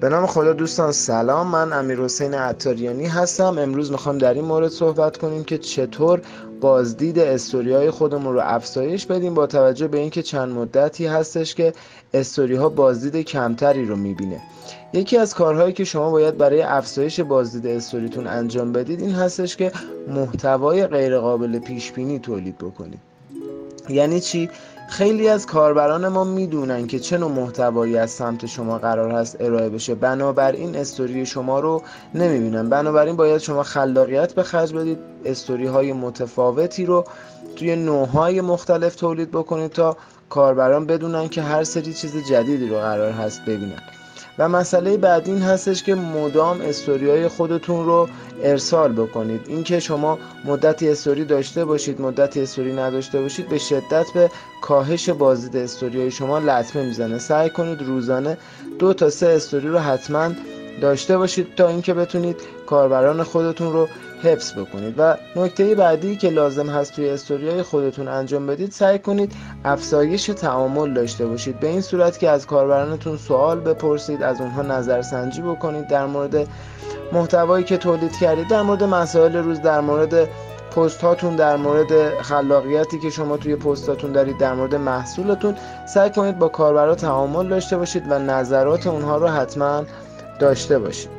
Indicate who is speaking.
Speaker 1: به نام خدا دوستان سلام. من امیر حسین عطاریانی هستم. امروز می‌خوام در این مورد صحبت کنیم که چطور بازدید استوری های خودمون رو افزایش بدیم با توجه به اینکه چند مدتی هستش که استوری ها بازدید کمتری رو می‌بینه. یکی از کارهایی که شما باید برای افزایش بازدید استوریتون انجام بدید این هستش که محتوای غیرقابل پیش بینی تولید بکنید. یعنی چی؟ خیلی از کاربران ما می‌دونن که چه نوع محتوایی از سمت شما قرار هست ارائه بشه. بنابراین استوری شما رو نمی‌بینن. بنابراین باید شما خلاقیت به خرج بدید استوری های متفاوتی رو توی نوعهای مختلف تولید بکنید تا کاربران بدونن که هر سری چیز جدیدی رو قرار هست ببینن. و مسئله بعد این هستش که مدام استوری های خودتون رو ارسال بکنید. اینکه شما مدتی استوری داشته باشید مدتی استوری نداشته باشید به شدت به کاهش بازدید استوری های شما لطمه می‌زنه. سعی کنید روزانه دو تا سه استوری رو حتما داشته باشید تا اینکه بتونید کاربران خودتون رو حفظ بکنید. و نکته بعدی که لازم هست توی استوریای خودتون انجام بدید سعی کنید افزایش تعامل داشته باشید. به این صورت که از کاربرانتون سوال بپرسید از اونها نظرسنجی بکنید. در مورد محتوایی که تولید کردید در مورد مسائل روز در مورد پست هاتون در مورد خلاقیتی که شما توی پستاتون دارید در مورد محصولتون سعی کنید با کاربرا تعامل داشته باشید و نظرات اونها رو حتما داشته باشید.